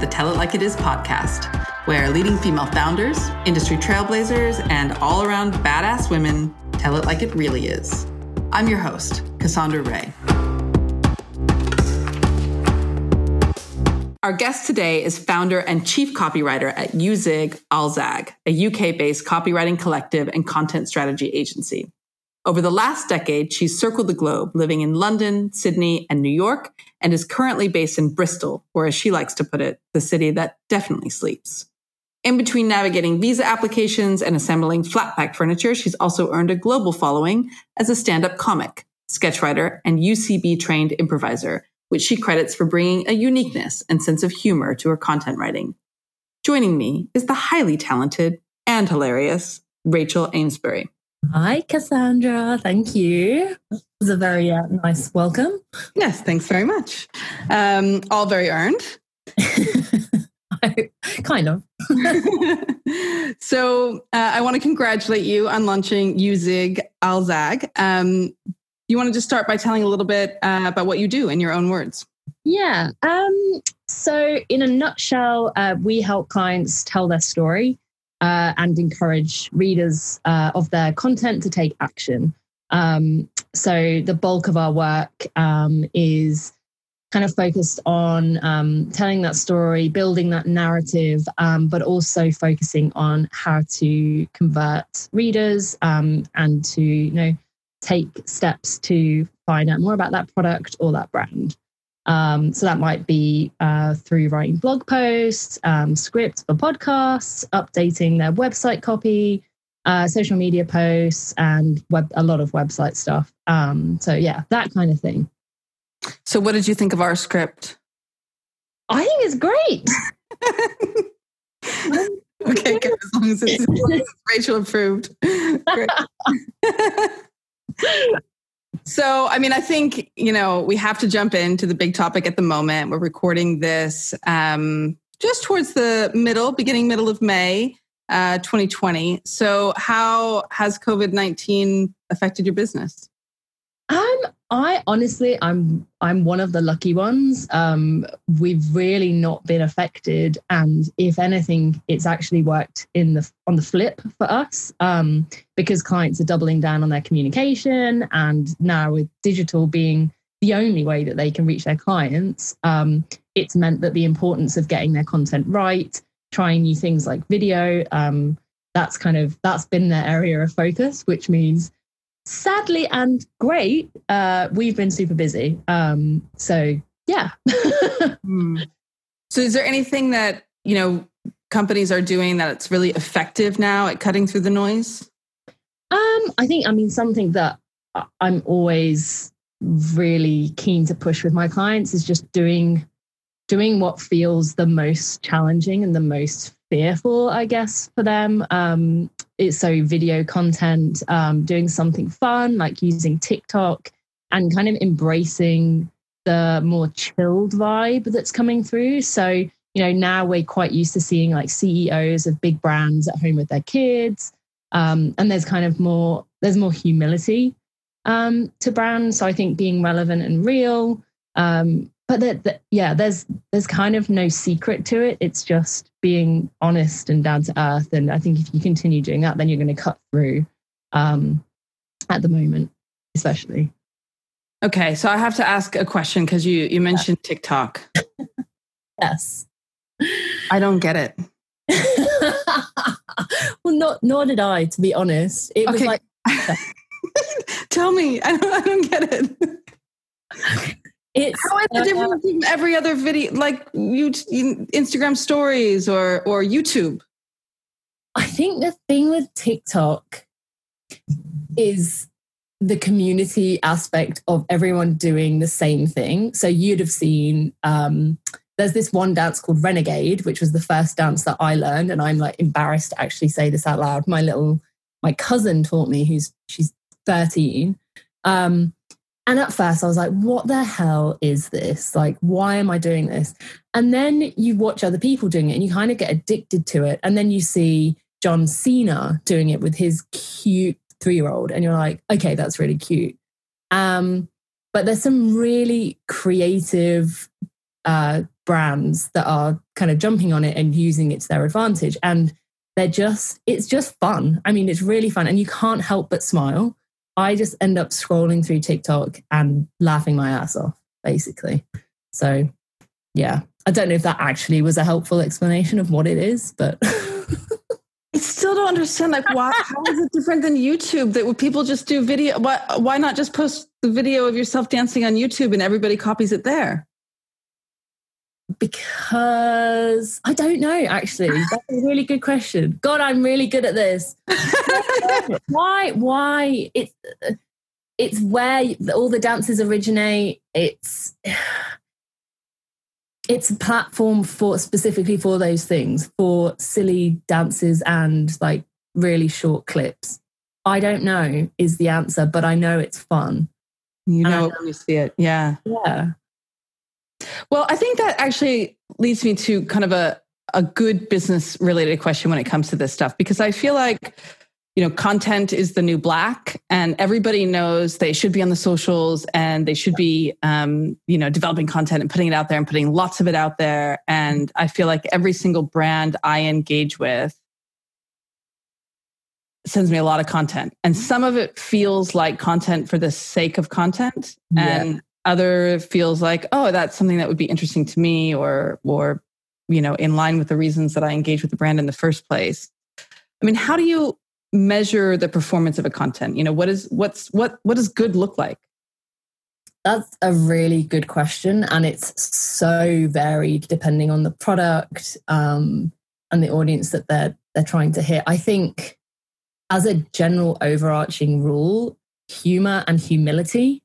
the Tell It Like It Is podcast, where leading female founders, industry trailblazers, and all around badass women tell it like it really is. I'm your host, Cassandra Ray. Our guest today is founder and chief copywriter at Uzig Alzag, a UK based copywriting collective and content strategy agency. Over the last decade, she's circled the globe, living in London, Sydney, and New York, and is currently based in Bristol, or as she likes to put it, the city that definitely sleeps. In between navigating visa applications and assembling flat pack furniture, she's also earned a global following as a stand up comic, sketch writer, and UCB trained improviser, which she credits for bringing a uniqueness and sense of humor to her content writing. Joining me is the highly talented and hilarious Rachel Amesbury. Hi, Cassandra. Thank you. It was a very uh, nice welcome. Yes, thanks very much. Um, all very earned. kind of. so uh, I want to congratulate you on launching Uzig Alzag. Um, you want to just start by telling a little bit uh, about what you do in your own words? Yeah. Um, so, in a nutshell, uh, we help clients tell their story uh, and encourage readers uh, of their content to take action. Um, so the bulk of our work um, is kind of focused on um, telling that story, building that narrative, um, but also focusing on how to convert readers um, and to you know take steps to find out more about that product or that brand. Um, so that might be uh, through writing blog posts, um, scripts for podcasts, updating their website copy, uh, social media posts, and web, a lot of website stuff. Um, so yeah, that kind of thing. So, what did you think of our script? I think it's great. okay, good. As long as it's Rachel approved. Great. So, I mean, I think, you know, we have to jump into the big topic at the moment. We're recording this um, just towards the middle, beginning middle of May, uh, 2020. So, how has COVID 19 affected your business? I honestly, I'm I'm one of the lucky ones. Um, we've really not been affected, and if anything, it's actually worked in the on the flip for us um, because clients are doubling down on their communication, and now with digital being the only way that they can reach their clients, um, it's meant that the importance of getting their content right, trying new things like video, um, that's kind of that's been their area of focus, which means sadly and great, uh, we've been super busy. Um, so yeah. Hmm. So is there anything that, you know, companies are doing that it's really effective now at cutting through the noise? Um, I think, I mean, something that I'm always really keen to push with my clients is just doing doing what feels the most challenging and the most fearful, I guess, for them. Um, so video content, um, doing something fun like using TikTok and kind of embracing the more chilled vibe that's coming through. So, you know, now we're quite used to seeing like CEOs of big brands at home with their kids. Um, and there's kind of more, there's more humility um, to brands. So I think being relevant and real, um, but that, that, yeah there's there's kind of no secret to it. It's just being honest and down to earth. And i think if you continue doing that then you're going to cut through um at the moment especially. Okay so i have to ask a question because you you mentioned yeah. tiktok. Yes. I don't get it. Well not nor did i to be honest. It was like tell me. I don't, I don't get it it's how is it different uh, from every other video, like you, Instagram stories or or YouTube? I think the thing with TikTok is the community aspect of everyone doing the same thing. So you'd have seen um, there's this one dance called Renegade, which was the first dance that I learned, and I'm like embarrassed to actually say this out loud. My little my cousin taught me, who's she's 13. Um, and at first, I was like, what the hell is this? Like, why am I doing this? And then you watch other people doing it and you kind of get addicted to it. And then you see John Cena doing it with his cute three year old. And you're like, okay, that's really cute. Um, but there's some really creative uh, brands that are kind of jumping on it and using it to their advantage. And they're just, it's just fun. I mean, it's really fun. And you can't help but smile. I just end up scrolling through TikTok and laughing my ass off, basically. So, yeah, I don't know if that actually was a helpful explanation of what it is, but. I still don't understand. Like, why? How is it different than YouTube? That would people just do video? Why? Why not just post the video of yourself dancing on YouTube and everybody copies it there? Because I don't know. Actually, that's a really good question. God, I'm really good at this. why? Why? It's it's where all the dances originate. It's it's a platform for specifically for those things for silly dances and like really short clips i don't know is the answer but i know it's fun you know when you see it yeah yeah well i think that actually leads me to kind of a a good business related question when it comes to this stuff because i feel like you know, content is the new black, and everybody knows they should be on the socials and they should be, um, you know, developing content and putting it out there and putting lots of it out there. And I feel like every single brand I engage with sends me a lot of content, and some of it feels like content for the sake of content, yeah. and other feels like, oh, that's something that would be interesting to me, or or you know, in line with the reasons that I engage with the brand in the first place. I mean, how do you measure the performance of a content? You know, what is what's what what does good look like? That's a really good question, and it's so varied depending on the product um, and the audience that they're they're trying to hit. I think, as a general overarching rule, humor and humility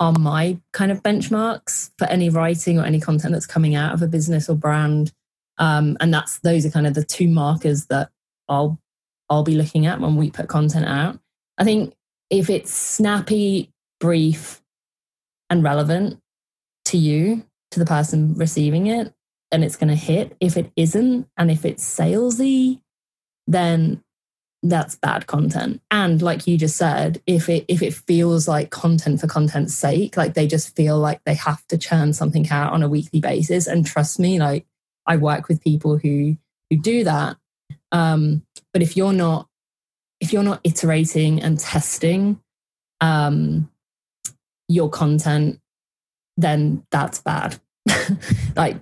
are my kind of benchmarks for any writing or any content that's coming out of a business or brand. Um, and that's those are kind of the two markers that I'll I'll be looking at when we put content out. I think if it's snappy, brief, and relevant to you, to the person receiving it, and it's going to hit. If it isn't, and if it's salesy, then that's bad content. And like you just said, if it if it feels like content for content's sake, like they just feel like they have to churn something out on a weekly basis. And trust me, like I work with people who who do that. Um, but if you're not, if you're not iterating and testing um, your content, then that's bad. like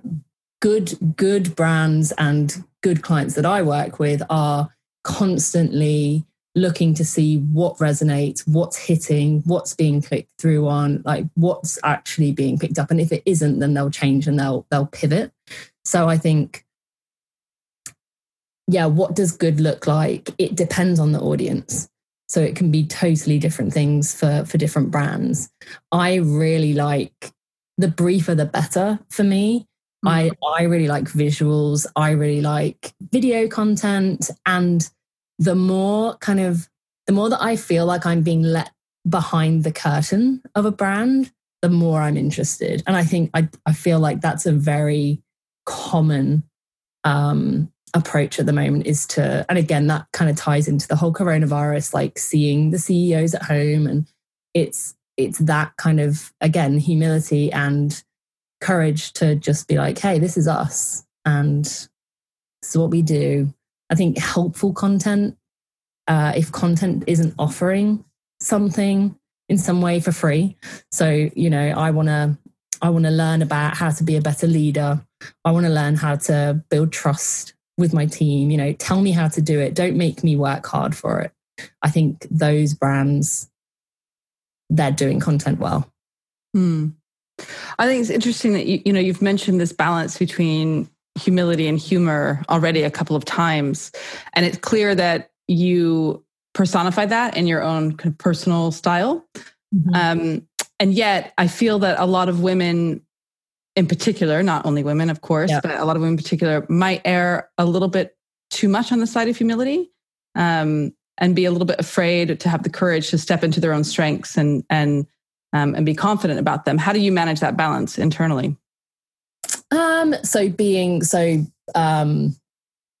good, good brands and good clients that I work with are constantly looking to see what resonates, what's hitting, what's being clicked through on, like what's actually being picked up. And if it isn't, then they'll change and they'll they'll pivot. So I think yeah, what does good look like? It depends on the audience. So it can be totally different things for, for different brands. I really like the briefer, the better for me. Mm-hmm. I, I really like visuals. I really like video content. And the more kind of, the more that I feel like I'm being let behind the curtain of a brand, the more I'm interested. And I think I, I feel like that's a very common um, approach at the moment is to, and again, that kind of ties into the whole coronavirus, like seeing the CEOs at home. And it's, it's that kind of, again, humility and courage to just be like, hey, this is us. And this is what we do. I think helpful content, uh, if content isn't offering something in some way for free. So, you know, I want to, I want to learn about how to be a better leader. I want to learn how to build trust with my team. You know, tell me how to do it. Don't make me work hard for it. I think those brands, they're doing content well. Hmm. I think it's interesting that you, you know you've mentioned this balance between humility and humor already a couple of times, and it's clear that you personify that in your own personal style. Mm-hmm. Um, and yet, I feel that a lot of women in particular, not only women, of course, yeah. but a lot of women in particular might err a little bit too much on the side of humility um, and be a little bit afraid to have the courage to step into their own strengths and and um, and be confident about them. How do you manage that balance internally? Um, so being so um,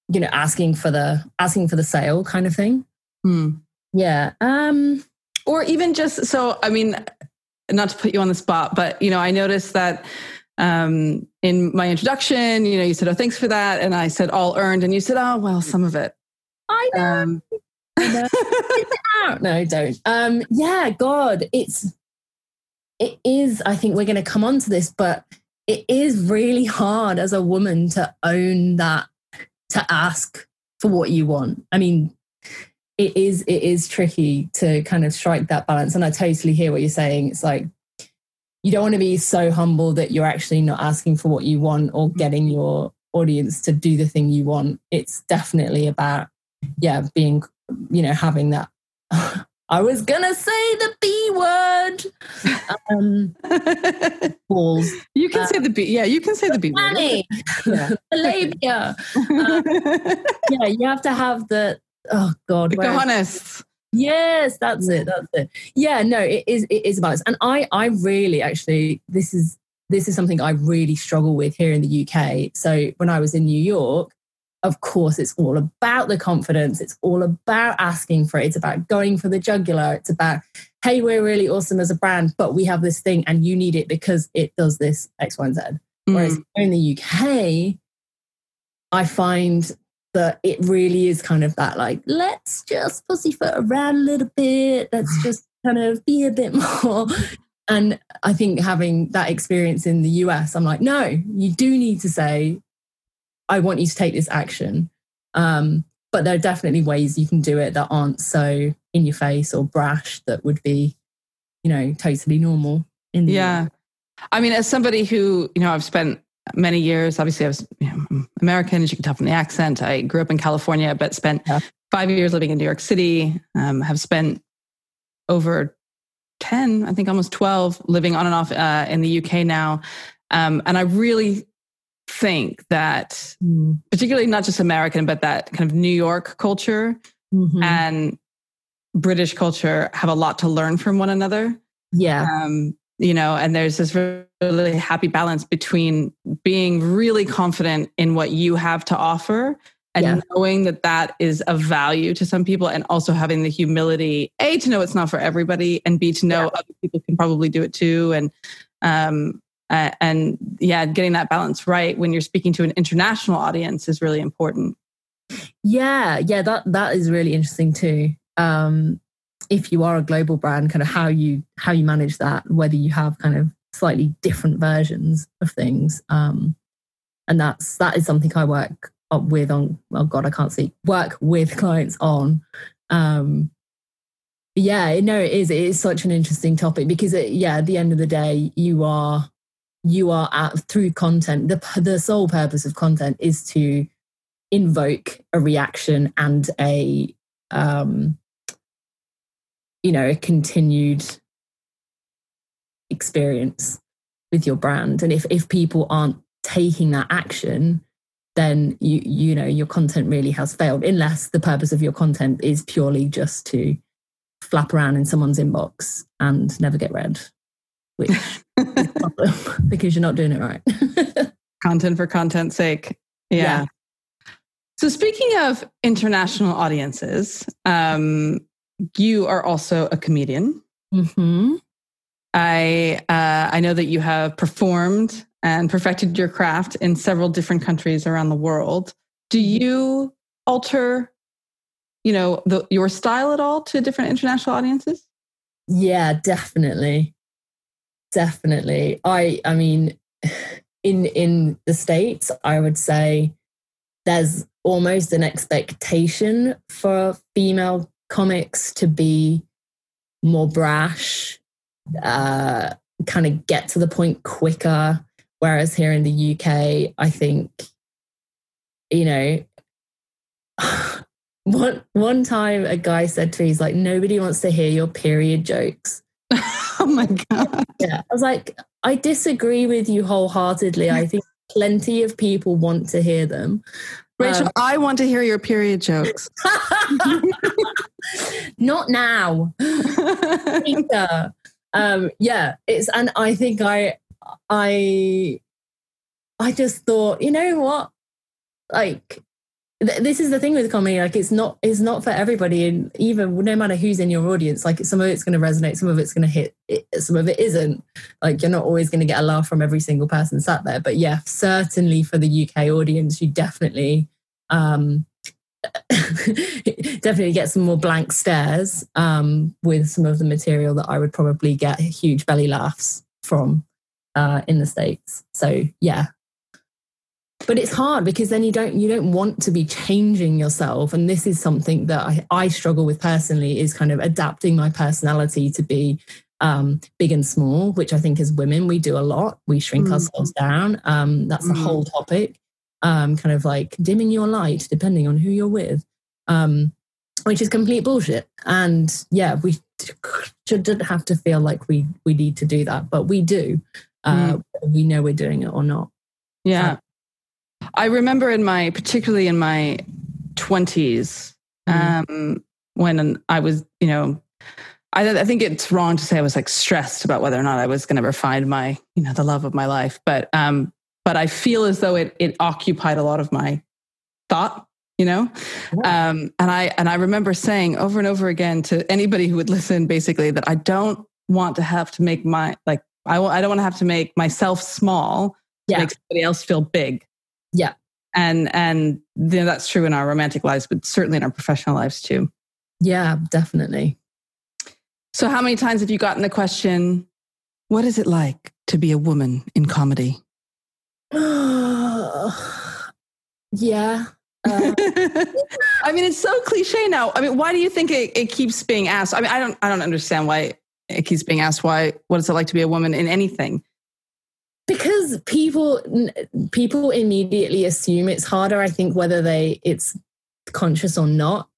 you know asking for the asking for the sale kind of thing. Hmm. Yeah. Um, or even just so I mean, not to put you on the spot, but you know, I noticed that um, in my introduction, you know, you said, "Oh, thanks for that," and I said, "All earned," and you said, "Oh, well, some of it." I know. Um, no, don't. Um, yeah, God, it's it is. I think we're going to come on to this, but it is really hard as a woman to own that, to ask for what you want. I mean, it is it is tricky to kind of strike that balance, and I totally hear what you're saying. It's like you don't want to be so humble that you're actually not asking for what you want or mm-hmm. getting your audience to do the thing you want. It's definitely about yeah, being you know having that I was gonna say the B word. Um, balls. You can uh, say the B. Yeah, you can say the B word. Yeah. Um, yeah, you have to have the. Oh God. The cojones. Yes, that's it. That's it. Yeah, no, it is. It is about this, and I, I really actually, this is this is something I really struggle with here in the UK. So when I was in New York, of course, it's all about the confidence. It's all about asking for it. It's about going for the jugular. It's about, hey, we're really awesome as a brand, but we have this thing and you need it because it does this X, Y, and Z. Mm. Whereas in the UK, I find that it really is kind of that like, let's just pussyfoot around a little bit. Let's just kind of be a bit more. And I think having that experience in the US, I'm like, no, you do need to say, I want you to take this action. Um, but there are definitely ways you can do it that aren't so in your face or brash that would be, you know, totally normal. In the yeah. I mean, as somebody who, you know, I've spent many years, obviously I was you know, American, as you can tell from the accent. I grew up in California, but spent yeah. five years living in New York City, um, have spent over 10, I think almost 12 living on and off uh, in the UK now. Um, and I really think that mm. particularly not just American, but that kind of New York culture mm-hmm. and British culture have a lot to learn from one another. Yeah. Um, you know, and there's this really happy balance between being really confident in what you have to offer and yeah. knowing that that is of value to some people and also having the humility a to know it's not for everybody and b to know yeah. other people can probably do it too and um, uh, and yeah, getting that balance right when you're speaking to an international audience is really important. Yeah, yeah, that that is really interesting too. Um, if you are a global brand, kind of how you how you manage that, whether you have kind of slightly different versions of things, um, and that's that is something I work up with on. Oh God, I can't see work with clients on. Um, yeah, no, it is. It is such an interesting topic because, it, yeah, at the end of the day, you are you are at through content the the sole purpose of content is to invoke a reaction and a um you know a continued experience with your brand. And if if people aren't taking that action then you you know your content really has failed unless the purpose of your content is purely just to flap around in someone's inbox and never get read which because you're not doing it right. Content for content's sake. Yeah. yeah. So, speaking of international audiences, um, you are also a comedian. Mm-hmm. I uh, I know that you have performed and perfected your craft in several different countries around the world. Do mm-hmm. you alter, you know, the, your style at all to different international audiences? Yeah, definitely definitely. I I mean, in in the states, I would say there's almost an expectation for female comics to be more brash, uh, kind of get to the point quicker. Whereas here in the UK, I think, you know, one one time a guy said to me, he's like, nobody wants to hear your period jokes. oh my God. Yeah. I was like, I disagree with you wholeheartedly. I think plenty of people want to hear them. Rachel, um, I want to hear your period jokes. Not now. um, yeah, it's and I think I I I just thought, you know what? Like this is the thing with comedy like it's not it's not for everybody and even no matter who's in your audience like some of it's going to resonate some of it's going to hit some of it isn't. Like you're not always going to get a laugh from every single person sat there but yeah certainly for the uk audience you definitely um definitely get some more blank stares um with some of the material that i would probably get huge belly laughs from uh in the states. So yeah but it's hard because then you don't you don't want to be changing yourself. And this is something that I, I struggle with personally is kind of adapting my personality to be um, big and small which i think as women we do a lot. We shrink mm. ourselves down. Um, that's mm. the whole topic. Um, kind of like dimming your light depending on who you're with um, which is complete bullshit. And yeah we shouldn't have to feel like we we need to do that but we do uh, mm. we know we're doing it or not. Yeah I remember in my, particularly in my 20s, mm-hmm. um, when I was, you know, I, I, think it's wrong to say I was like stressed about whether or not I was going to ever find my, you know, the love of my life. But, um, but I feel as though it, it occupied a lot of my thought, you know? Yeah. Um, and I, and I remember saying over and over again to anybody who would listen, basically that I don't want to have to make my, like, I, I don't want to have to make myself small yeah. to make somebody else feel big. Yeah. And and you know, that's true in our romantic lives, but certainly in our professional lives too. Yeah, definitely. So how many times have you gotten the question, what is it like to be a woman in comedy? yeah. Uh, I mean, it's so cliche now. I mean, why do you think it, it keeps being asked? I mean, I don't, I don't understand why it keeps being asked. Why? What is it like to be a woman in anything? Because people people immediately assume it's harder i think whether they it's conscious or not.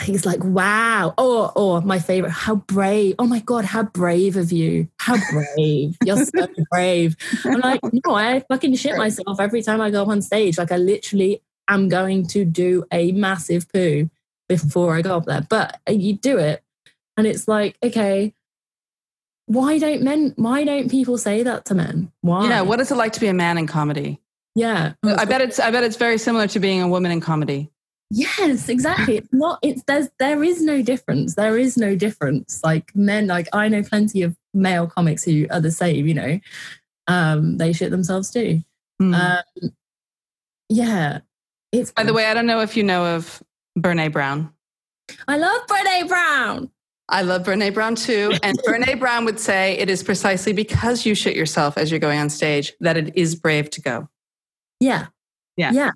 He's like wow. Or or my favorite how brave oh my god how brave of you. How brave. You're so brave. I'm like no i fucking shit myself every time i go up on stage. Like i literally am going to do a massive poo before i go up there. But uh, you do it and it's like okay why don't men why don't people say that to men? Why? Yeah what is it like to be a man in comedy? Yeah. I bet it's i bet it's very similar to being a woman in comedy. Yes exactly. It's not it's there's there is no difference. There is no difference. Like men like i know plenty of male comics who are the same you know. Um they shit themselves too. Mm. um yeah. It's by the way i don't know if you know of brene brown. I love brene brown I love Brene Brown too. And Brene Brown would say it is precisely because you shit yourself as you're going on stage that it is brave to go. Yeah. Yeah. Yeah.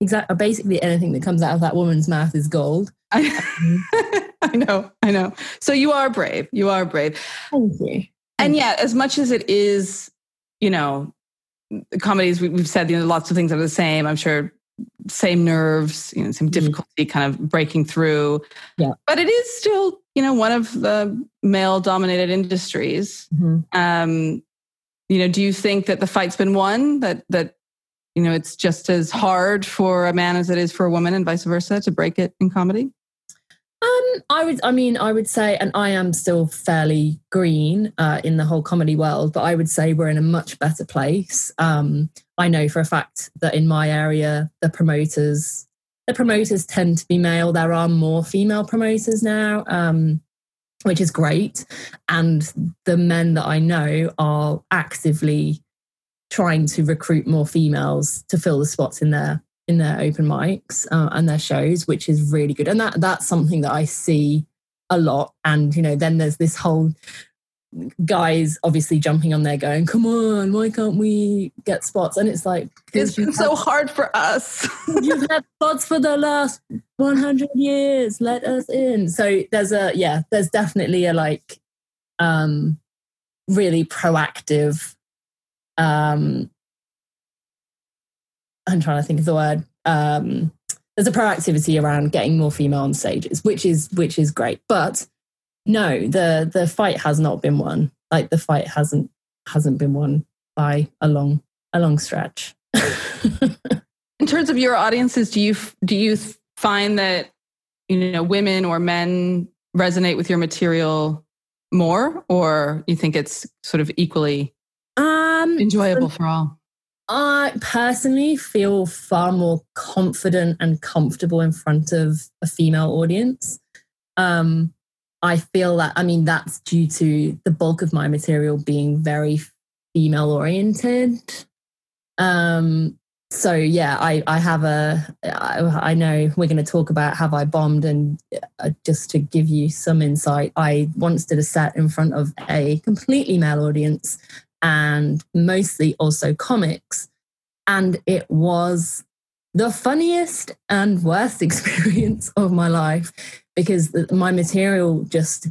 Exactly. Basically, anything that comes out of that woman's mouth is gold. I, I know. I know. So you are brave. You are brave. Thank you. And yet, as much as it is, you know, comedies, we've said, you know, lots of things are the same. I'm sure same nerves, you know, same mm-hmm. difficulty kind of breaking through. Yeah. But it is still, you know, one of the male dominated industries. Mm-hmm. Um, you know, do you think that the fight's been won? That that you know it's just as hard for a man as it is for a woman, and vice versa, to break it in comedy? Um, I would, I mean, I would say, and I am still fairly green uh, in the whole comedy world, but I would say we're in a much better place. Um, I know for a fact that in my area, the promoters, the promoters tend to be male. There are more female promoters now, um, which is great, and the men that I know are actively trying to recruit more females to fill the spots in their in their open mics uh, and their shows, which is really good. And that that's something that I see a lot. And you know, then there's this whole guys obviously jumping on there going, "Come on, why can't we get spots?" And it's like it's been so hard for us. you've had spots for the last 100 years. Let us in. So there's a yeah, there's definitely a like um really proactive um I'm trying to think of the word. Um, there's a proactivity around getting more female on stages, which is which is great. But no, the the fight has not been won. Like the fight hasn't hasn't been won by a long a long stretch. In terms of your audiences, do you do you find that you know women or men resonate with your material more, or you think it's sort of equally um, enjoyable for all? I personally feel far more confident and comfortable in front of a female audience. Um, I feel that, I mean, that's due to the bulk of my material being very female oriented. Um, so yeah, I, I have a, I, I know we're going to talk about have I bombed and uh, just to give you some insight, I once did a set in front of a completely male audience and mostly also comics. And it was the funniest and worst experience of my life because my material just,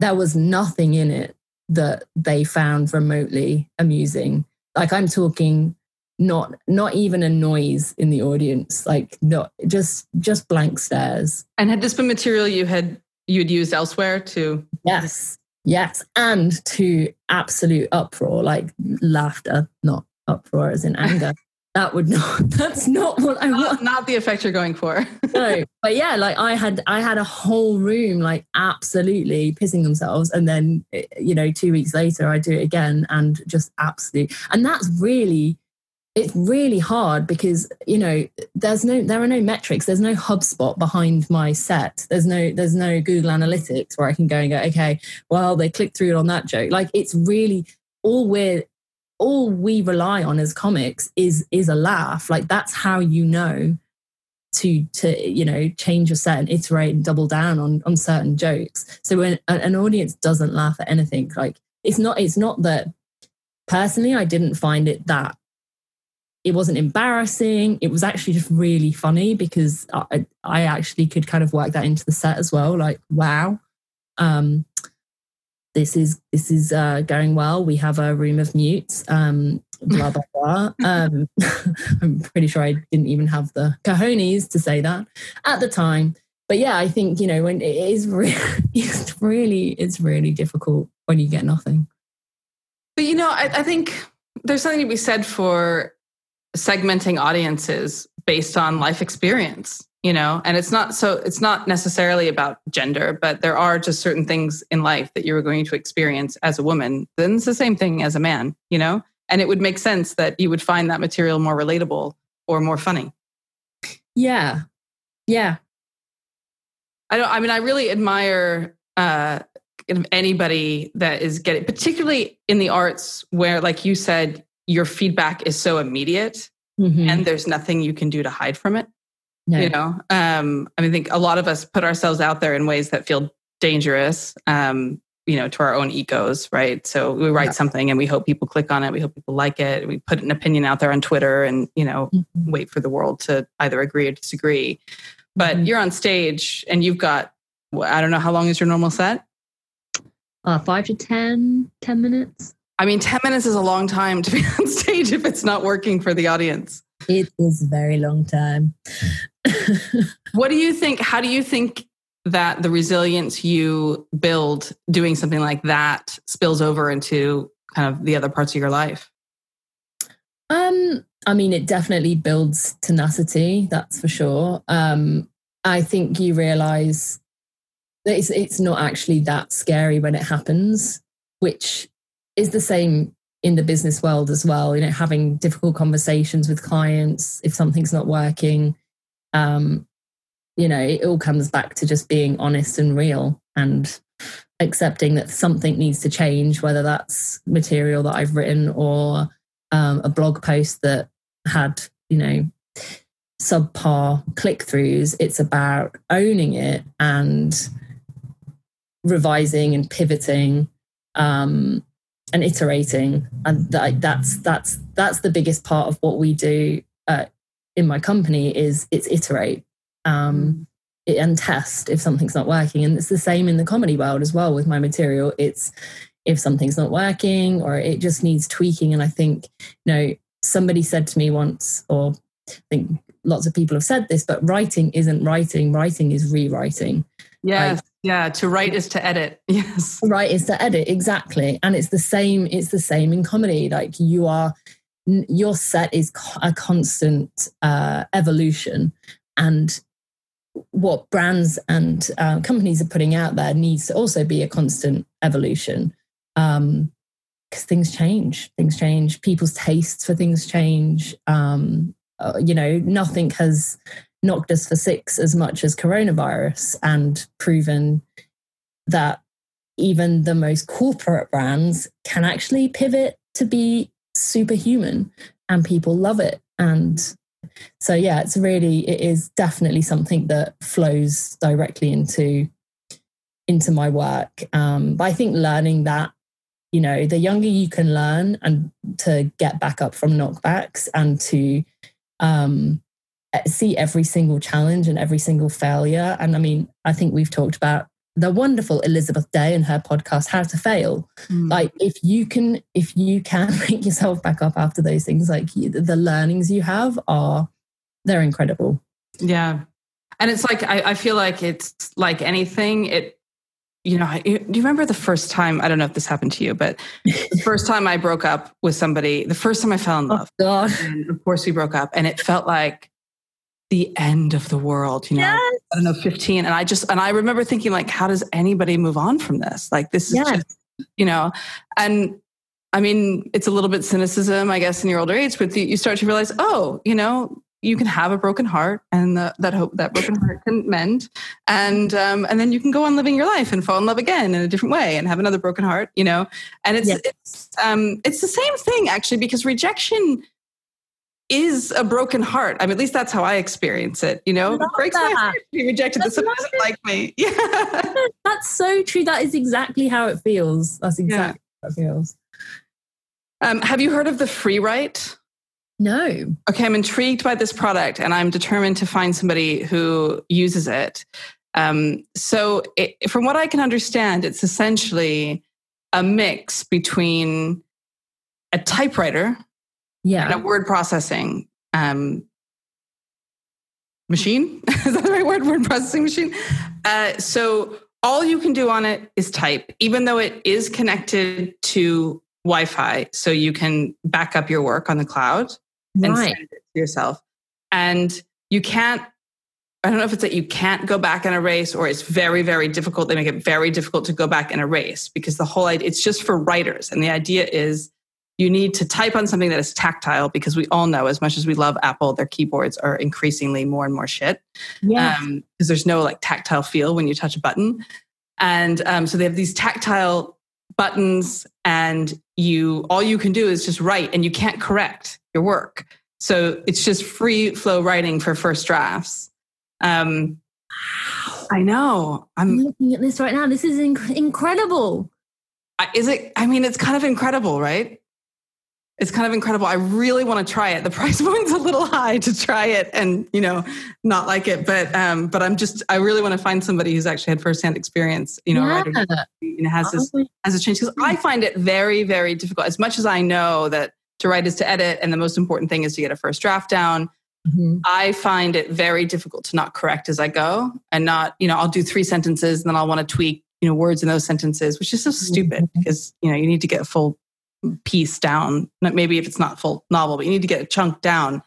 there was nothing in it that they found remotely amusing. Like I'm talking not not even a noise in the audience like not just just blank stares and had this been material you had you had used elsewhere to yes Yes, and to absolute uproar, like laughter, not uproar as in anger. That would not that's not what i want. not the effect you're going for. No but yeah like i had i had a whole room like absolutely pissing themselves and then eh, you know two weeks later i do it again and just absolutely and that's really it's really hard because you know there's no there are no metrics there's no hubspot behind my set there's no there's no google analytics where i can go and go okay well they clicked through it on that joke. Like it's really all we're all we rely on as comics is is a laugh like that's how you know to to you know change your set and iterate and double down on on certain jokes so when an audience doesn't laugh at anything like it's not it's not that personally i didn't find it that it wasn't embarrassing. It was actually just really funny because I, I actually could kind of work that into the set as well. Like, wow, um, this is this is uh, going well. We have a room of mutes. Um, blah blah blah. Um, I'm pretty sure I didn't even have the cojones to say that at the time. But yeah, I think you know when it is really, it's really it's really difficult when you get nothing. But you know, I, I think there's something to be said for segmenting audiences based on life experience you know and it's not so it's not necessarily about gender but there are just certain things in life that you're going to experience as a woman. Then it's the same thing as a man you know? And it would make sense that you would find that material more relatable or more funny. Yeah. Yeah. I don't i mean i really admire uh anybody that is getting particularly in the arts where like you said your feedback is so immediate mm-hmm. and there's nothing you can do to hide from it. No. You know, um, I mean, I think a lot of us put ourselves out there in ways that feel dangerous, um, you know, to our own egos, right? So we write yeah. something and we hope people click on it. We hope people like it. We put an opinion out there on Twitter and, you know, mm-hmm. wait for the world to either agree or disagree. But mm-hmm. you're on stage and you've got, I don't know, how long is your normal set? Uh, five to ten, ten minutes. I mean, 10 minutes is a long time to be on stage if it's not working for the audience. It is a very long time. what do you think? How do you think that the resilience you build doing something like that spills over into kind of the other parts of your life? Um, I mean, it definitely builds tenacity, that's for sure. Um, I think you realize that it's, it's not actually that scary when it happens, which is the same in the business world as well you know having difficult conversations with clients if something's not working. Um you know it all comes back to just being honest and real and accepting that something needs to change whether that's material that i've written or um, a blog post that had you know subpar click throughs it's about owning it and revising and pivoting um, and iterating. And that, that's that's that's the biggest part of what we do uh, in my company is it's iterate um, and test if something's not working. And it's the same in the comedy world as well with my material. It's if something's not working or it just needs tweaking. And i think you know somebody said to me once or i think lots of people have said this but writing isn't writing writing is rewriting yes yeah, to write is to edit. Yes. Write is to edit, exactly. And it's the same, it's the same in comedy. Like you are your set is a constant uh, evolution and what brands and uh, companies are putting out there needs to also be a constant evolution um, because things change. Things change. People's tastes for things change. Um, uh, you know, nothing has knocked us for six as much as coronavirus and proven that even the most corporate brands can actually pivot to be superhuman and people love it. And so, yeah, it's really, it is definitely something that flows directly into into my work. Um, but I think learning that, you know, the younger you can learn and to get back up from knockbacks and to um, see every single challenge and every single failure. And I mean, I think we've talked about the wonderful Elizabeth Day and her podcast, How to Fail. Mm. Like if you can, if you can make yourself back up after those things, like the learnings you have are, they're incredible. Yeah. And it's like, I, I feel like it's like anything, it you know, do you remember the first time? I don't know if this happened to you, but the first time I broke up with somebody, the first time I fell in oh, love. Oh, God. And of course, we broke up, and it felt like the end of the world. You know, yes. I don't know, fifteen, and I just and I remember thinking, like, how does anybody move on from this? Like, this is yes. just, you know, and I mean, it's a little bit cynicism, I guess, in your older age, but you start to realize, oh, you know, you can have a broken heart and the, that hope that broken heart can mend and um, and then you can go on living your life and fall in love again in a different way and have another broken heart you know and it's yes. it's um, it's the same thing actually because rejection is a broken heart. I mean at least that's how I experience it you know? It breaks that. my heart to be rejected that's that someone doesn't like me. Yeah. That's so true. That is exactly how it feels. That's exactly yeah. how it feels. Um, have you heard of the Freewrite no. Okay, I'm intrigued by this product and I'm determined to find somebody who uses it. Um, so, it, from what I can understand, it's essentially a mix between a typewriter yeah. and a word processing um, machine. is that the right word? Word processing machine. Uh, so, all you can do on it is type, even though it is connected to Wi Fi. So, you can back up your work on the cloud and right. send it to yourself. And you can't, I don't know if it's that you can't go back and erase or it's very, very difficult. They make it very difficult to go back and erase because the whole idea, it's just for writers. And the idea is you need to type on something that is tactile because we all know as much as we love Apple, their keyboards are increasingly more and more shit. Yeah. Because um, there's no like tactile feel when you touch a button. And um, so they have these tactile buttons and you all you can do is just write and you can't correct your work. So it's just free flow writing for first drafts. Um i know. I'm, I'm looking at this right now. This is inc- incredible. Is it i mean it's kind of incredible right it's kind of incredible. I really want to try it. The price point's a little high to try it and, you know, not like it. But um, but I'm just I really want to find somebody who's actually had firsthand experience, you know, yeah. you know, has this has a change. Because I find it very, very difficult. As much as I know that to write is to edit, and the most important thing is to get a first draft down. Mm-hmm. I find it very difficult to not correct as I go and not, you know, I'll do three sentences and then I'll want to tweak, you know, words in those sentences, which is so stupid mm-hmm. because, you know, you need to get a full piece down. Maybe if it's not full novel, but you need to get a chunk down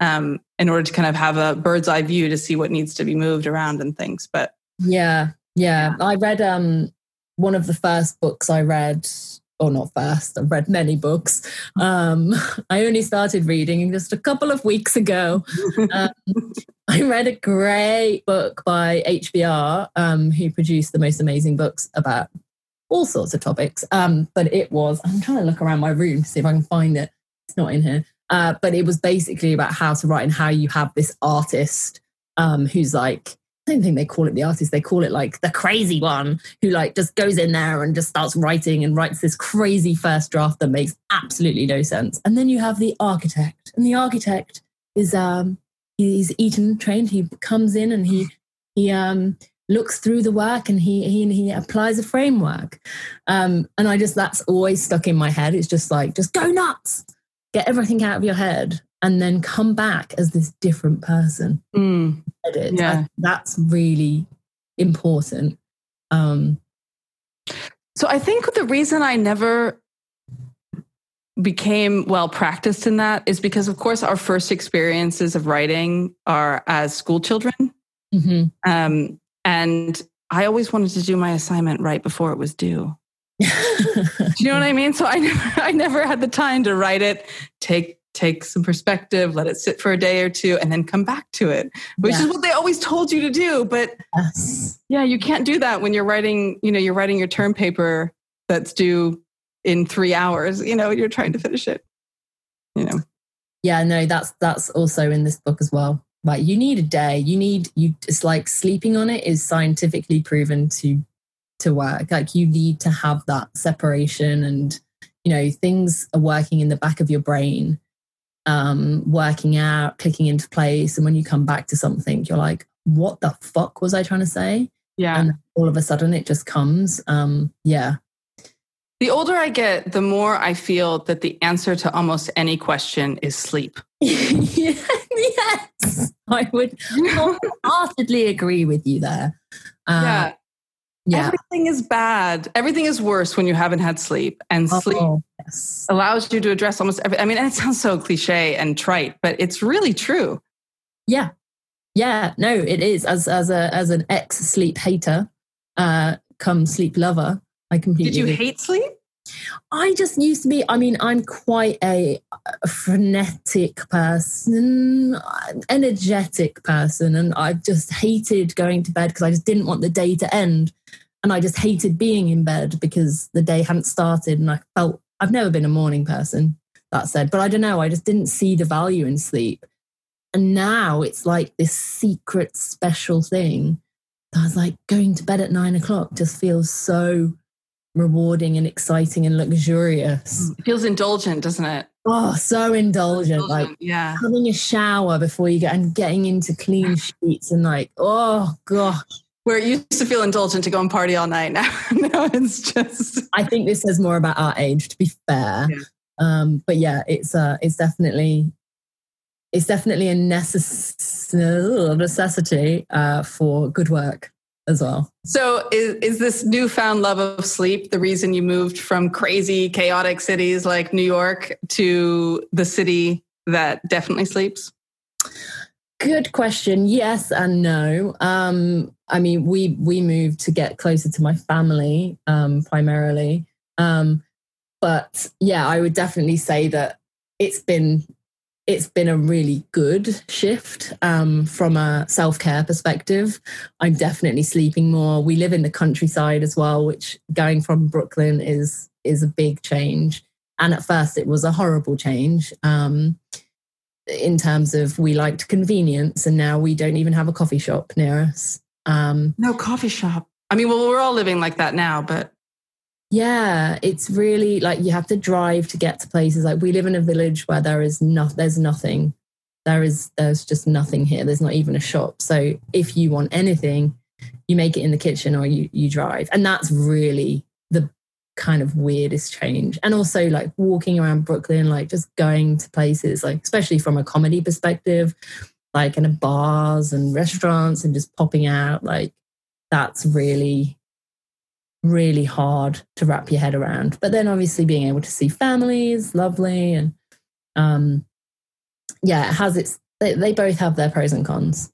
um, in order to kind of have a bird's eye view to see what needs to be moved around and things. But yeah, yeah, I read um, one of the first books I read. Or not first, I've read many books. Um, I only started reading just a couple of weeks ago. Um, I read a great book by HBR, um, who produced the most amazing books about all sorts of topics. Um, but it was, I'm trying to look around my room to see if I can find it. It's not in here. Uh, but it was basically about how to write and how you have this artist um, who's like, I don't think they call it the artist, they call it like the crazy one who like just goes in there and just starts writing and writes this crazy first draft that makes absolutely no sense. And then you have the architect, and the architect is um he's Eton trained. He comes in and he he um looks through the work and he he, he applies a framework. Um, and I just that's always stuck in my head. It's just like just go nuts, get everything out of your head, and then come back as this different person. Mm. Edit. Yeah, that's really important. Um, so I think the reason I never became well practiced in that is because of course our first experiences of writing are as school children mm-hmm. um, and I always wanted to do my assignment right before it was due. Do you know what I mean? So I never, I never had the time to write it, take take some perspective, let it sit for a day or two, and then come back to it, which yeah. is what they always told you to do. But yes. yeah, you can't do that when you're writing, you know, you're writing your term paper that's due in three hours, you know, you're trying to finish it. You know. Yeah, no, that's that's also in this book as well. Like you need a day. You need you it's like sleeping on it is scientifically proven to to work. Like you need to have that separation and you know, things are working in the back of your brain um, working out, clicking into place. And when you come back to something, you're like, what the fuck was I trying to say? Yeah. And all of a sudden it just comes. Um, yeah. The older I get, the more I feel that the answer to almost any question is sleep. yes, I would wholeheartedly agree with you there. Uh, yeah. Yeah. Everything is bad. Everything is worse when you haven't had sleep. And oh, sleep yes. allows you to address almost every I mean, and it sounds so cliche and trite, but it's really true. Yeah. Yeah. No, it is. As as a as an ex sleep hater, uh, come sleep lover. I completely Did you hate sleep? I just used to be, I mean, I'm quite a, frenetic person, energetic person, and I just hated going to bed because I just didn't want the day to end. And I just hated being in bed because the day hadn't started. And I felt I've never been a morning person, that said, but I don't know. I just didn't see the value in sleep. And now it's like this secret special thing. I was like, going to bed at nine o'clock just feels so rewarding and exciting and luxurious. It feels indulgent, doesn't it? Oh, so indulgent. indulgent like yeah. having a shower before you get and getting into clean sheets and like, oh gosh. Where it used to feel indulgent to go and party all night. Now, now it's just. I think this says more about our age, to be fair. Yeah. Um, but yeah, it's uh, it's definitely it's definitely a necess- necessity uh, for good work as well. So, is, is this newfound love of sleep the reason you moved from crazy, chaotic cities like New York to the city that definitely sleeps? Good question. Yes and no. Um, I mean, we we moved to get closer to my family um, primarily, um, but yeah, I would definitely say that it's been it's been a really good shift um, from a self care perspective. I'm definitely sleeping more. We live in the countryside as well, which going from Brooklyn is is a big change. And at first, it was a horrible change. Um, in terms of we liked convenience and now we don't even have a coffee shop near us. Um, no coffee shop. I mean, well, we're all living like that now, but yeah, it's really like you have to drive to get to places. Like we live in a village where there is no, there's nothing. There is there's just nothing here. There's not even a shop. So if you want anything, you make it in the kitchen or you you drive, and that's really the kind of weirdest change. And also like walking around Brooklyn, like just going to places, like especially from a comedy perspective, like in bars and restaurants and just popping out, like that's really, really hard to wrap your head around. But then obviously being able to see families, lovely. And um yeah, it has its they, they both have their pros and cons.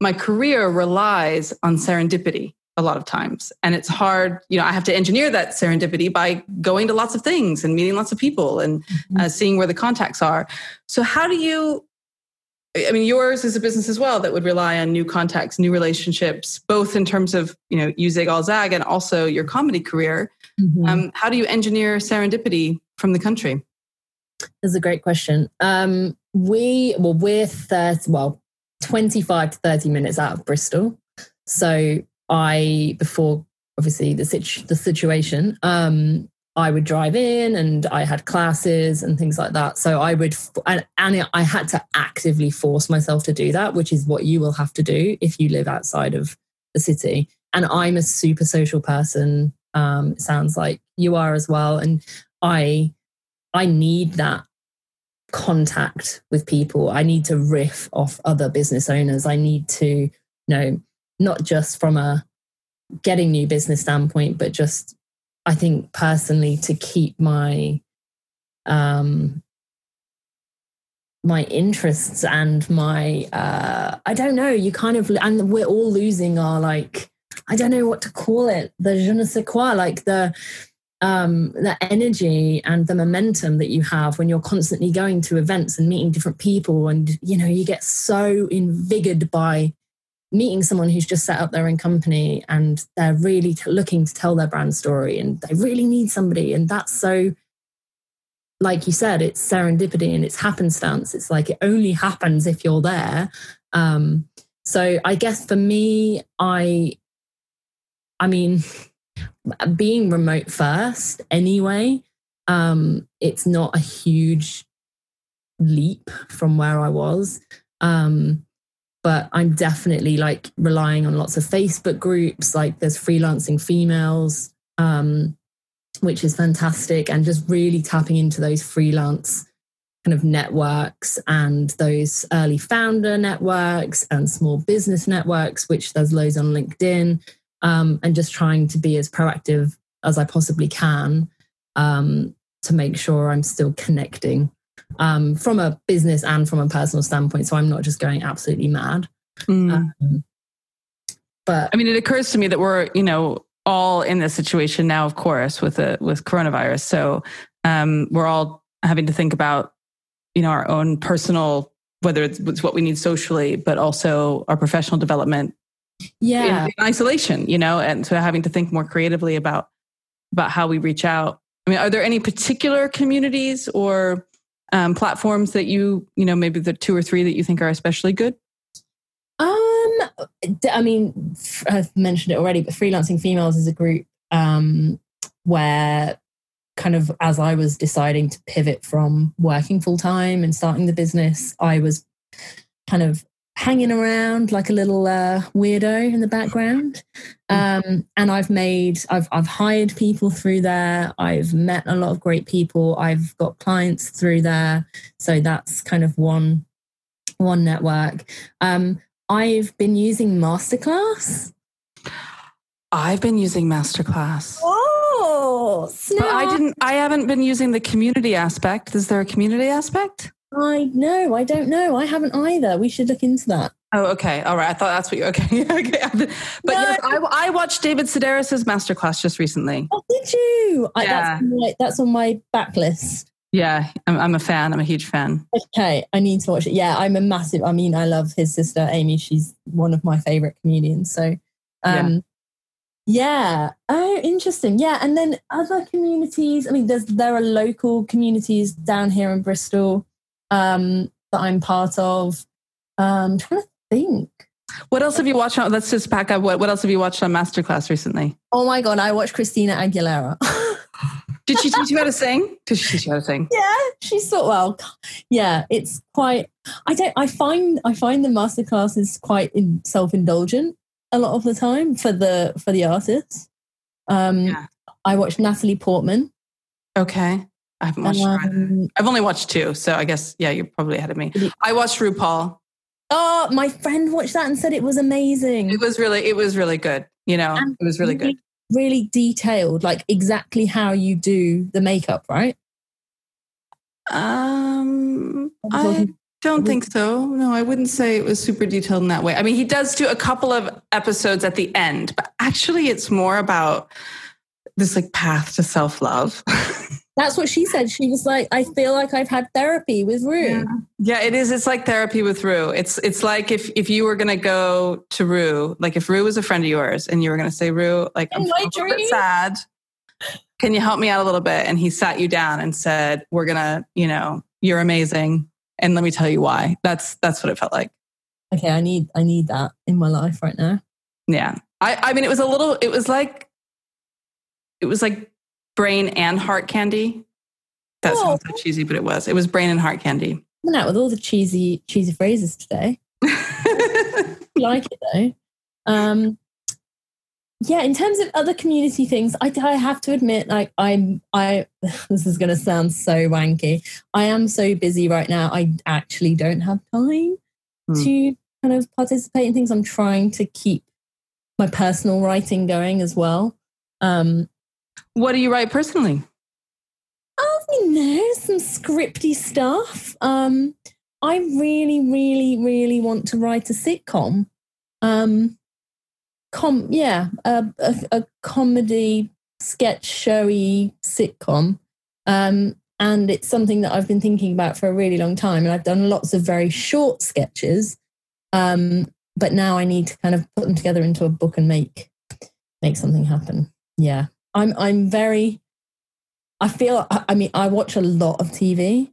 My career relies on serendipity a lot of times. And it's hard, you know, I have to engineer that serendipity by going to lots of things and meeting lots of people and mm-hmm. uh, seeing where the contacts are. So, how do you? I mean, yours is a business as well that would rely on new contacts, new relationships, both in terms of you know you zig all zag and also your comedy career. Mm-hmm. Um, how do you engineer serendipity from the country? That's a great question. Um, we well, we're 30, well, twenty five to thirty minutes out of Bristol, so I before obviously the situ- the situation, um, I would drive in and I had classes and things like that. So I would, and, and I had to actively force myself to do that, which is what you will have to do if you live outside of the city. And I'm a super social person. Um, sounds like you are as well. And I, I need that contact with people. I need to riff off other business owners. I need to, you know, not just from a getting new business standpoint, but just I think personally to keep my um my interests and my uh I don't know, you kind of and we're all losing our like I don't know what to call it, the je ne sais quoi, like the um, the energy and the momentum that you have when you're constantly going to events and meeting different people, and you know you get so invigorated by meeting someone who's just set up their own company and they're really t- looking to tell their brand story and they really need somebody, and that's so. Like you said, it's serendipity and it's happenstance. It's like it only happens if you're there. Um, so I guess for me, I, I mean, being remote first anyway, um, it's not a huge leap from where I was. Um, but I'm definitely like relying on lots of Facebook groups, like there's freelancing females, um, which is fantastic, and just really tapping into those freelance kind of networks and those early founder networks and small business networks, which there's loads on LinkedIn um, and just trying to be as proactive as I possibly can um, to make sure I'm still connecting um, from a business and from a personal standpoint. So I'm not just going absolutely mad. Mm. but I mean, it occurs to me that we're, you know, all in this situation now, of course, with the with coronavirus. So um, we're all having to think about, you know, our own personal, whether it's, it's what we need socially, but also our professional development yeah in, in isolation you know and so having to think more creatively about about how we reach out i mean are there any particular communities or um, platforms that you you know maybe the two or three that you think are especially good? Um i mean i've mentioned it already but freelancing females is a group um where kind of as i was deciding to pivot from working full time and starting the business i was kind of hanging around like a little uh, weirdo in the background. Mm. Um, and I've made, I've, I've hired people through there. I've met a lot of great people. I've got clients through there. So that's kind of one, one network. Um, I've been using Masterclass. I've been using Masterclass. Oh, snap. But I didn't. I haven't been using the community aspect. Is there a community aspect? I know. I don't know. I haven't either. We should look into that. Oh, okay. All right. I thought that's what you. Okay. okay. But no. yes, I, I, watched David Sedaris's masterclass just recently. Oh, did you? Yeah. I, that's, on my, that's on my backlist. Yeah, I'm, I'm a fan. I'm a huge fan. Okay, I need to watch it. Yeah, I'm a massive. I mean, I love his sister Amy. She's one of my favorite comedians. So, um, yeah. yeah. Oh, interesting. Yeah, and then other communities. I mean, there's there are local communities down here in Bristol um, that I'm part of. Um, I'm trying to think. What else have you watched on? Let's just back up. What, what else have you watched on Masterclass recently? Oh my God, I watched Christina Aguilera. Did she teach you how to sing? Did she teach you how to sing? Yeah, she's so well. Yeah, it's quite. I don't. I find I find the masterclass is quite in, self-indulgent a lot of the time for the for the artists. Um, yeah. I watched Natalie Portman. Okay. I haven't watched um, I've only watched two, so I guess yeah, you're probably ahead of me. I watched RuPaul. Oh, my friend watched that and said it was amazing. It was really, it was really good. You know, and it was really, really good. Really detailed, like exactly how you do the makeup, right? Um, I don't think so. No, I wouldn't say it was super detailed in that way. I mean, he does do a couple of episodes at the end, but actually, it's more about this like path to self love. That's what she said. She was like, I feel like I've had therapy with Ru. Yeah. yeah, it is. It's like therapy with Ru. It's it's like if if you were gonna go to Ru, like if Ru was a friend of yours and you were gonna say, Ru, like I'm a little bit sad. Can you help me out a little bit? And he sat you down and said, We're gonna, you know, you're amazing. And let me tell you why. That's that's what it felt like. Okay, I need I need that in my life right now. Yeah. I, I mean it was a little it was like it was like brain and heart candy. That oh. sounds so cheesy, but it was. It was brain and heart candy. Coming out with all the cheesy, cheesy phrases today. like it though. Um, yeah, in terms of other community things, I, I have to admit, like I'm, I this is going to sound so wanky. I am so busy right now. I actually don't have time hmm. to kind of participate in things. I'm trying to keep my personal writing going as well. Um, what do you write personally? Oh, you know, some scripty stuff. Um, I really, really, really want to write a sitcom. Um, com yeah a, a, a comedy sketch showy sitcom um, and it's something that I've been thinking about for a really long time. And I've done lots of very short sketches, um, but now I need to kind of put them together into a book and make make something happen. Yeah, I'm I'm very. I feel. I mean, I watch a lot of TV.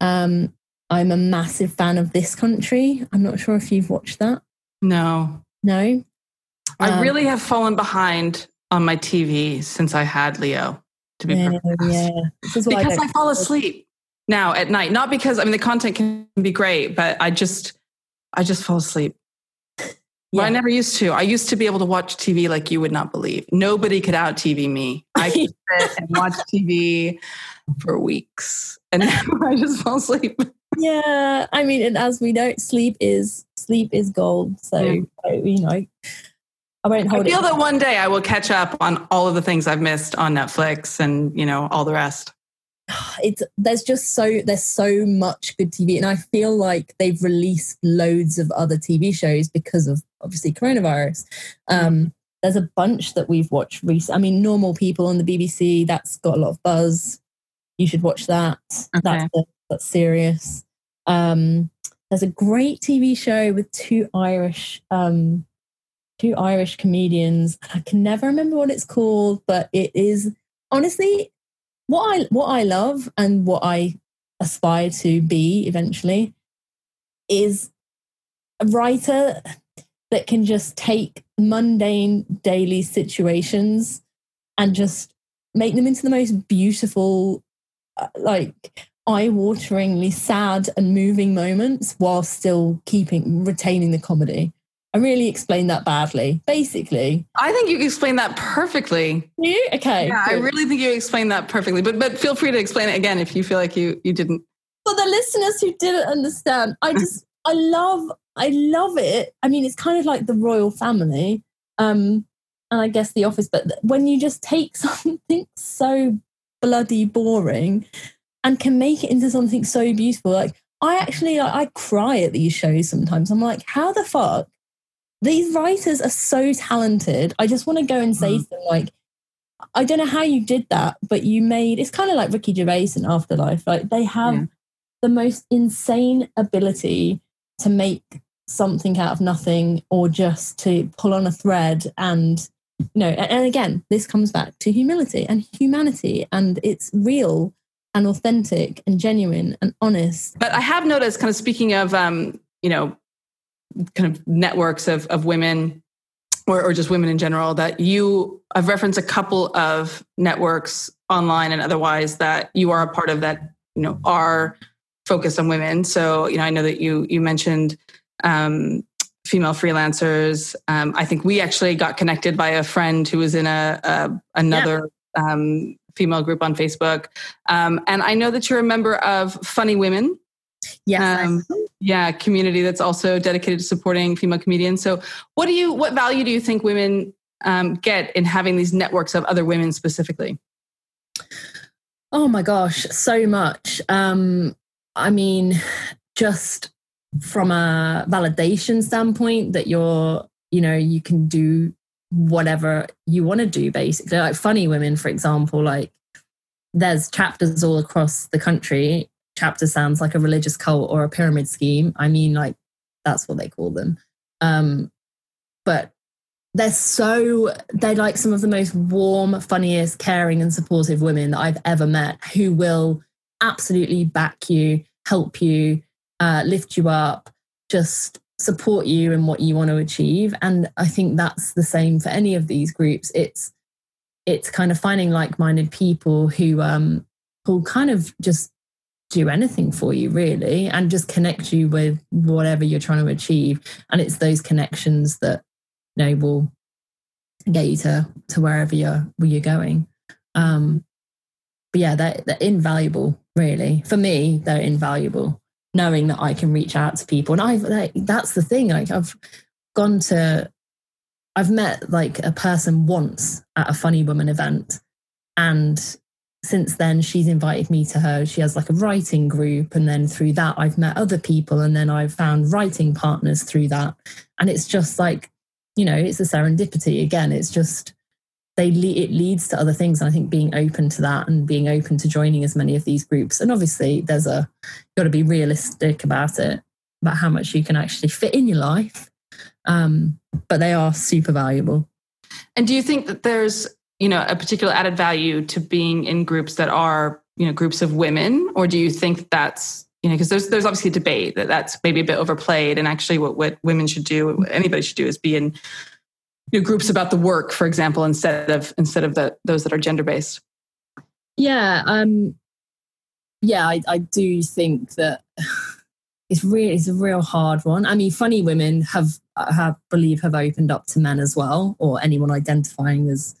Um, I'm a massive fan of this country. I'm not sure if you've watched that. No. No. I um, really have fallen behind on my TV since I had Leo to be yeah, yeah. because I, I fall asleep now at night. Not because I mean the content can be great, but I just I just fall asleep. Yeah. Well, I never used to. I used to be able to watch TV like you would not believe. Nobody could out TV me. I could sit and watch TV for weeks, and I just fall asleep. Yeah, I mean, and as we know, sleep is sleep is gold. So yeah. you know, I won't hold I feel it. that one day I will catch up on all of the things I've missed on Netflix and, you know, all the rest. It's there's just so there's so much good TV, and I feel like they've released loads of other TV shows because of obviously coronavirus. Um, there's a bunch that we've watched recently. I mean, Normal People on the BBC that's got a lot of buzz. You should watch that. Okay. That's that's serious. Um, there's a great TV show with two Irish um, two Irish comedians. I can never remember what it's called, but it is honestly what I what I love and what I aspire to be eventually is a writer that can just take mundane daily situations and just make them into the most beautiful uh, like eye-wateringly sad and moving moments while still keeping retaining the comedy I really explained that badly. Basically, I think you explained that perfectly. You okay? Yeah, good. I really think you explained that perfectly. But but feel free to explain it again if you feel like you you didn't. For the listeners who didn't understand, I just I love I love it. I mean, it's kind of like the royal family, um, and I guess The Office. But when you just take something so bloody boring and can make it into something so beautiful, like I actually I, I cry at these shows sometimes. I'm like, how the fuck these writers are so talented. I just want to go and say mm. to them, like, I don't know how you did that, but you made it's kind of like Ricky Gervais in Afterlife. Like they have yeah. the most insane ability to make something out of nothing or just to pull on a thread and you know and again this comes back to humility and humanity and it's real and authentic and genuine and honest but i have noticed kind of speaking of um you know kind of networks of, of women or, or just women in general that you i've referenced a couple of networks online and otherwise that you are a part of that you know are focused on women. So you know i know that you you mentioned um, female freelancers. Um, i think we actually got connected by a friend who was in a, a another yeah. um, female group on facebook. Um, and i know that you're a member of funny women Yes. Um, yeah, community that's also dedicated to supporting female comedians. So, what do you, what value do you think women um, get in having these networks of other women specifically? Oh my gosh, so much. Um, I mean, just from a validation standpoint, that you're, you know, you can do whatever you want to do, basically. Like funny women, for example, like there's chapters all across the country chapter sounds like a religious cult or a pyramid scheme. I mean, like that's what they call them. Um, but they're so they're like some of the most warm, funniest, caring, and supportive women that I've ever met who will absolutely back you, help you, uh, lift you up, just support you in what you want to achieve. And I think that's the same for any of these groups. It's it's kind of finding like-minded people who um who kind of just do anything for you really and just connect you with whatever you're trying to achieve. And it's those connections that you know will get you to to wherever you're where you're going. Um but yeah they're, they're invaluable really. For me they're invaluable knowing that i can reach out to people. And i've like, that's the thing like i've gone to i've met like a person once at a funny woman event and since then she's invited me to her she has like a writing group and then through that i've met other people and then i've found writing partners through that and it's just like you know, it's a serendipity. Again, it's just they le- it leads to other things. And I think being open to that and being open to joining as many of these groups. And obviously, there's a you've got to be realistic about it, about how much you can actually fit in your life. Um, but they are super valuable. And do you think that there's you know a particular added value to being in groups that are you know groups of women, or do you think that's you know because there's there's obviously a debate that that's maybe a bit overplayed, and actually what what women should do, what anybody should do, is be in you know, groups about the work, for example, instead of instead of the those that are gender based. Yeah, um, yeah, I, I do think that it's really it's a real hard one. I mean, funny women have have believe have opened up to men as well, or anyone identifying as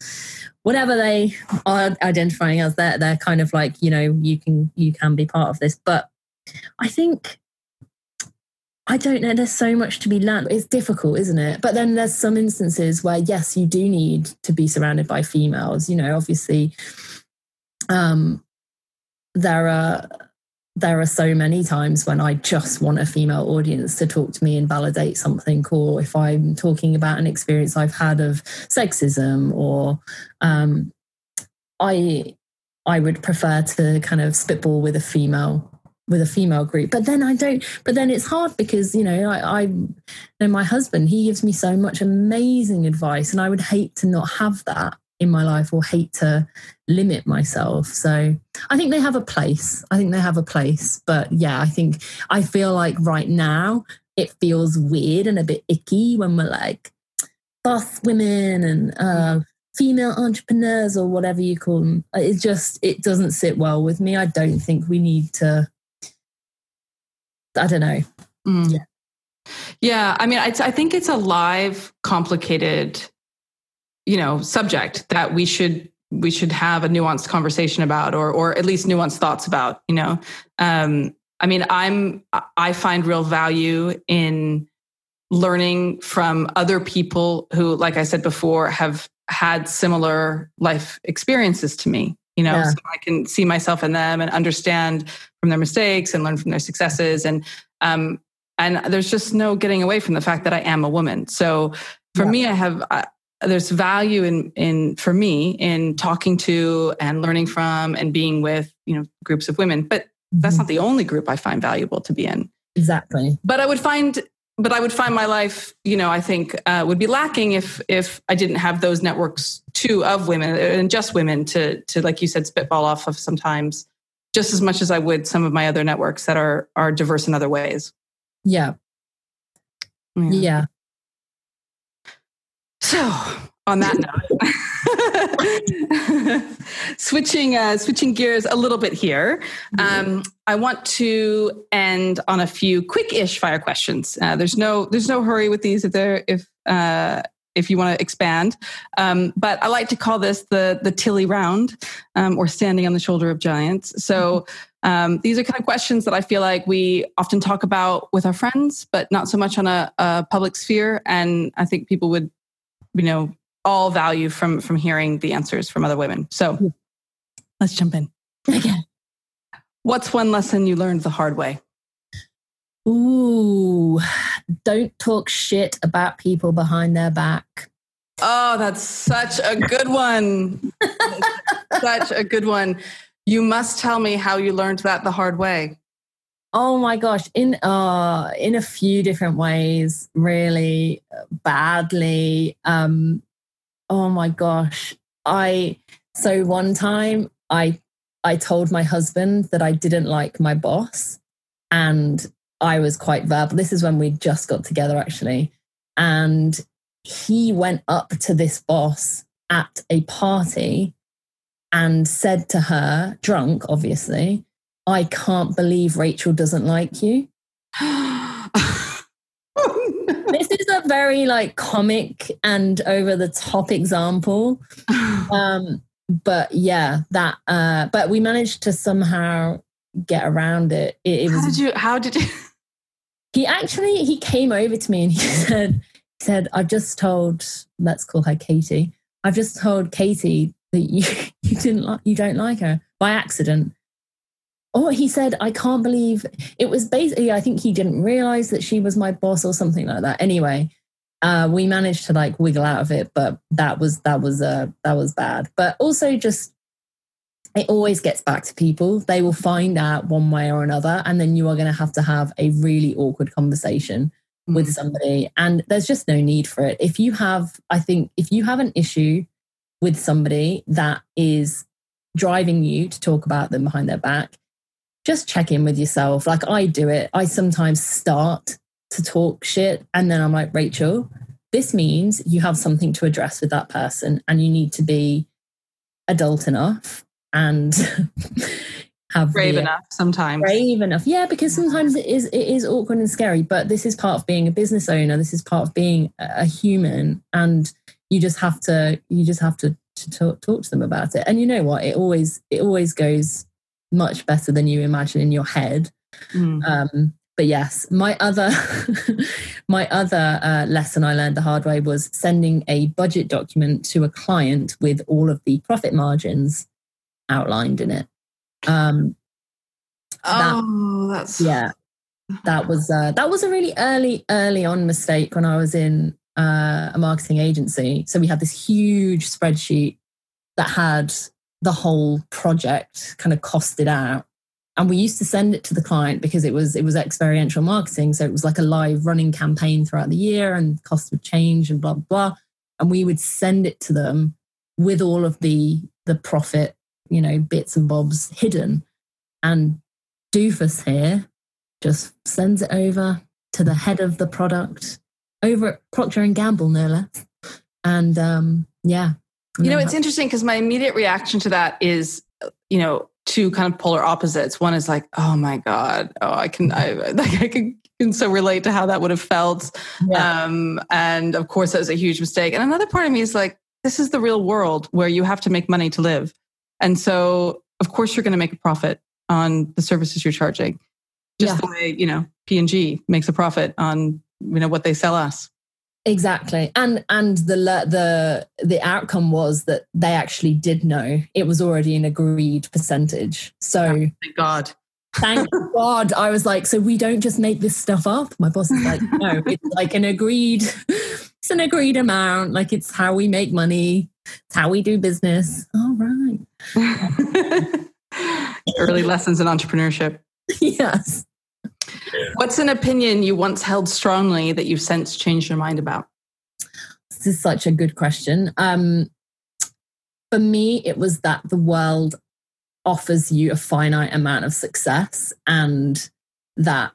whatever they are identifying as. They're they're kind of like you know you can you can be part of this, but I think I don't know. There's so much to be learned. It's difficult, isn't it? But then there's some instances where, yes, you do need to be surrounded by females. You know, obviously, um, there are there are so many times when I just want a female audience to talk to me and validate something, or if I'm talking about an experience I've had of sexism, or um, I I would prefer to kind of spitball with a female with a female group. But then I don't. But then it's hard because you know I, I you know my husband he gives me so much amazing advice, and I would hate to not have that in my life or hate to limit myself. So I think they have a place. I think they have a place. But yeah, I think I feel like right now it feels weird and a bit icky when we're like boss women and uh, female entrepreneurs or whatever you call them. It just it doesn't sit well with me. I don't think we need to I don't know. Mm. Yeah. Yeah, I mean, I, I think it's a live, complicated, you know, subject that we should we should have a nuanced conversation about, or or at least nuanced thoughts about. You know, um, I mean, I'm I find real value in learning from other people who, like I said before, have had similar life experiences to me you know yeah. so i can see myself in them and understand from their mistakes and learn from their successes and um and there's just no getting away from the fact that i am a woman so for yeah. me i have there's value in in for me in talking to and learning from and being with you know groups of women but that's mm-hmm. not the only group i find valuable to be in exactly but i would find but I would find my life, you know, I think uh, would be lacking if if I didn't have those networks too of women and just women to to like you said spitball off of sometimes just as much as I would some of my other networks that are are diverse in other ways. Yeah. Yeah. yeah. So on that note, switching uh, switching gears a little bit here, um, I want to end on a few quick-ish fire questions. Uh, there's no there's no hurry with these if they're if uh, if you want to expand, um, but I like to call this the the Tilly round um, or standing on the shoulder of giants. So. Um, these are kind of questions that I feel like we often talk about with our friends, but not so much on a, a public sphere. And I think people would, you know, all value from from hearing the answers from other women. So let's jump in. Okay. What's one lesson you learned the hard way? Ooh, don't talk shit about people behind their back. Oh, that's such a good one. such a good one. You must tell me how you learned that the hard way. Oh my gosh, in uh in a few different ways, really badly. Um oh my gosh. I so one time I I told my husband that I didn't like my boss and I was quite verbal. This is when we just got together actually. And he went up to this boss at a party and said to her, drunk obviously, I can't believe Rachel doesn't like you. this is a very like comic and over the top example. Um, but yeah, that. Uh, but we managed to somehow get around it. it, it was, how did you? How did you? He actually he came over to me and he said, he said, I've just told. Let's call her Katie. I've just told Katie that you you didn't like you don't like her by accident oh, he said, I can't believe it was basically, I think he didn't realize that she was my boss or something like that. Anyway, uh, we managed to like wiggle out of it, but that was that was uh, that was bad. But also just it always gets back to people. They will find out one way or another, and then you are going to have to have a really awkward conversation mm. with somebody. And there's just no need for it. If you have, I think, if you have an issue with somebody that is driving you to talk about them behind their back, just check in with yourself. Like I do it. I sometimes start to talk shit, and then I'm like, Rachel, this means you have something to address with that person, and you need to be adult enough and have brave the, enough sometimes. brave enough. Yeah because sometimes it is it is awkward and scary but this is part of being a business owner. This is part of being a human and you just have to you just have to, to talk, talk to them about it. And you know what? It always it always goes much better than you imagine in your head mm. um, but yes my other my other uh, lesson i learned the hard way was sending a budget document to a client with all of the profit margins outlined in it. Um, oh, that, that's yeah. That was uh, that was a really early early on mistake when I was in uh, a marketing agency. So we had this huge spreadsheet that had the whole project kind of costed out and we used to send it to the client because it was it was experiential marketing so it was like a live running campaign throughout the year and cost would change and blah blah and we would send it to them with all of the the profit you know, bits and bobs hidden. And Doofus here just sends it over to the head of the product over at Procter and Gamble, no less. And um, yeah. You know, it's interesting because my immediate reaction to that is, you know, two kind of polar opposites. One is like, oh my God, oh, I can, I, like, I can, can so relate to how that would have felt. Yeah. Um, and of course, that was a huge mistake. And another part of me is like, this is the real world where you have to make money to live. And so, of course, you're going to make a profit on the services you're charging, just yeah. the way you know P&G makes a profit on you know what they sell us. Exactly, and and the the the outcome was that they actually did know it was already an agreed percentage. So oh, thank God. Thank God. I was like, so we don't just make this stuff up. My boss is like, no, it's like an agreed, it's an agreed amount. Like it's how we make money. It's how we do business. All right. Early lessons in entrepreneurship. Yes. What's an opinion you once held strongly that you've since changed your mind about? This is such a good question. Um, for me, it was that the world offers you a finite amount of success and that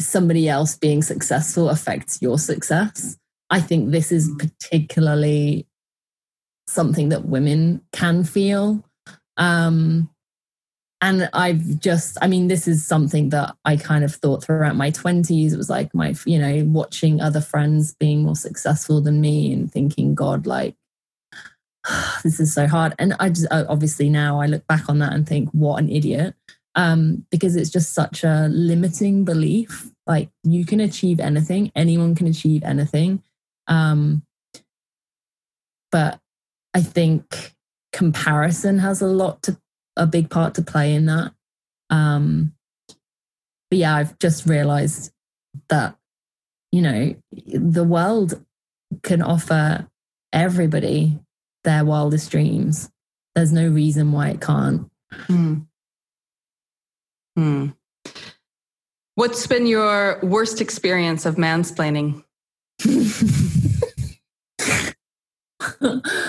somebody else being successful affects your success. I think this is mm. particularly something that women can feel. Um, and I've just, I mean, this is something that I kind of thought throughout my 20s. It was like my, you know, watching other friends being more successful than me and thinking, God, like, this is so hard. And I just, obviously now I look back on that and think, what an idiot. Um, because it's just such a limiting belief. Like, you can achieve anything, anyone can achieve anything. Um, but I think comparison has a lot to a big part to play in that. Um, but yeah, I've just realized that, you know, the world can offer everybody their wildest dreams. There's no reason why it can't. Hmm. Hmm. What's been your worst experience of mansplaining?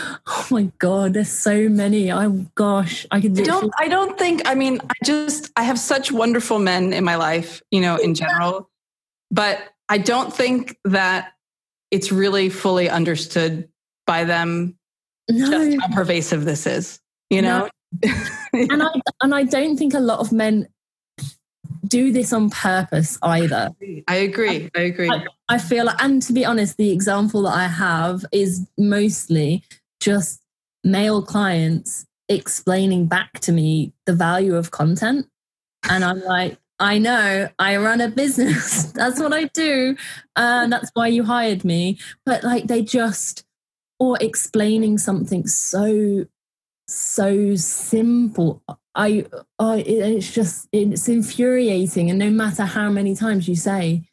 oh my god, there's so many. I gosh, I can. I don't. I don't think. I mean, I just. I have such wonderful men in my life, you know, in general, but I don't think that it's really fully understood by them no. just how pervasive this is. You know, no. and I and I don't think a lot of men do this on purpose either. I agree. I, I agree. I, I, feel and to be honest, the example that I have is mostly just male clients explaining back to me the value of content. And I'm like, I know I run a business. that's what I do. And that's why you hired me. But like they just, or explaining something so, so simple. I, I, it's just, it's infuriating. And no matter how many times you say,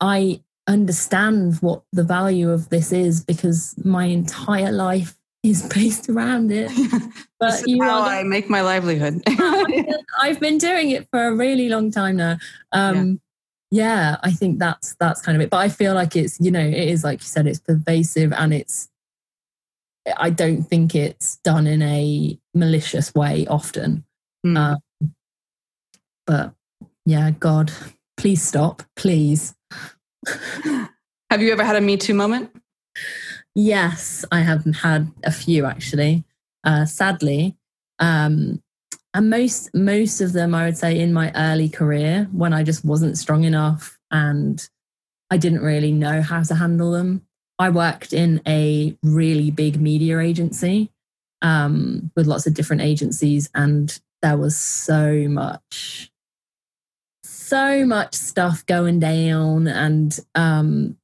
I, understand what the value of this is because my entire life is based around it. But you how I make my livelihood. I've been doing it for a really long time now. Um, yeah. yeah, I think that's that's kind of it. But I feel like it's you know it is like you said, it's pervasive and it's. I don't think it's done in a malicious way often. Mm. Um, but yeah, God, please stop, please. Have you ever had a Me Too moment? Yes, I have had a few actually. Uh, sadly, um, and most most of them, I would say, in my early career when I just wasn't strong enough and I didn't really know how to handle them. I worked in a really big media agency um, with lots of different agencies, and there was so much, so much stuff going down, and um,